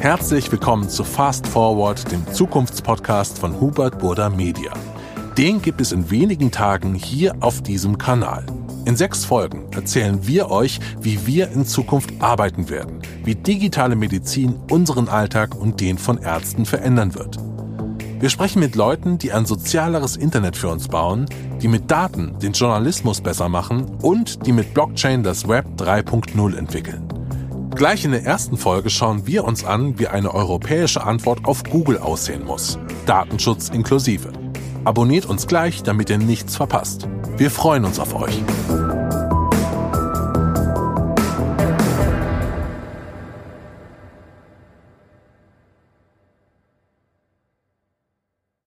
Herzlich willkommen zu Fast Forward, dem Zukunftspodcast von Hubert Burda Media. Den gibt es in wenigen Tagen hier auf diesem Kanal. In sechs Folgen erzählen wir euch, wie wir in Zukunft arbeiten werden, wie digitale Medizin unseren Alltag und den von Ärzten verändern wird. Wir sprechen mit Leuten, die ein sozialeres Internet für uns bauen, die mit Daten den Journalismus besser machen und die mit Blockchain das Web 3.0 entwickeln. Gleich in der ersten Folge schauen wir uns an, wie eine europäische Antwort auf Google aussehen muss. Datenschutz inklusive. Abonniert uns gleich, damit ihr nichts verpasst. Wir freuen uns auf euch.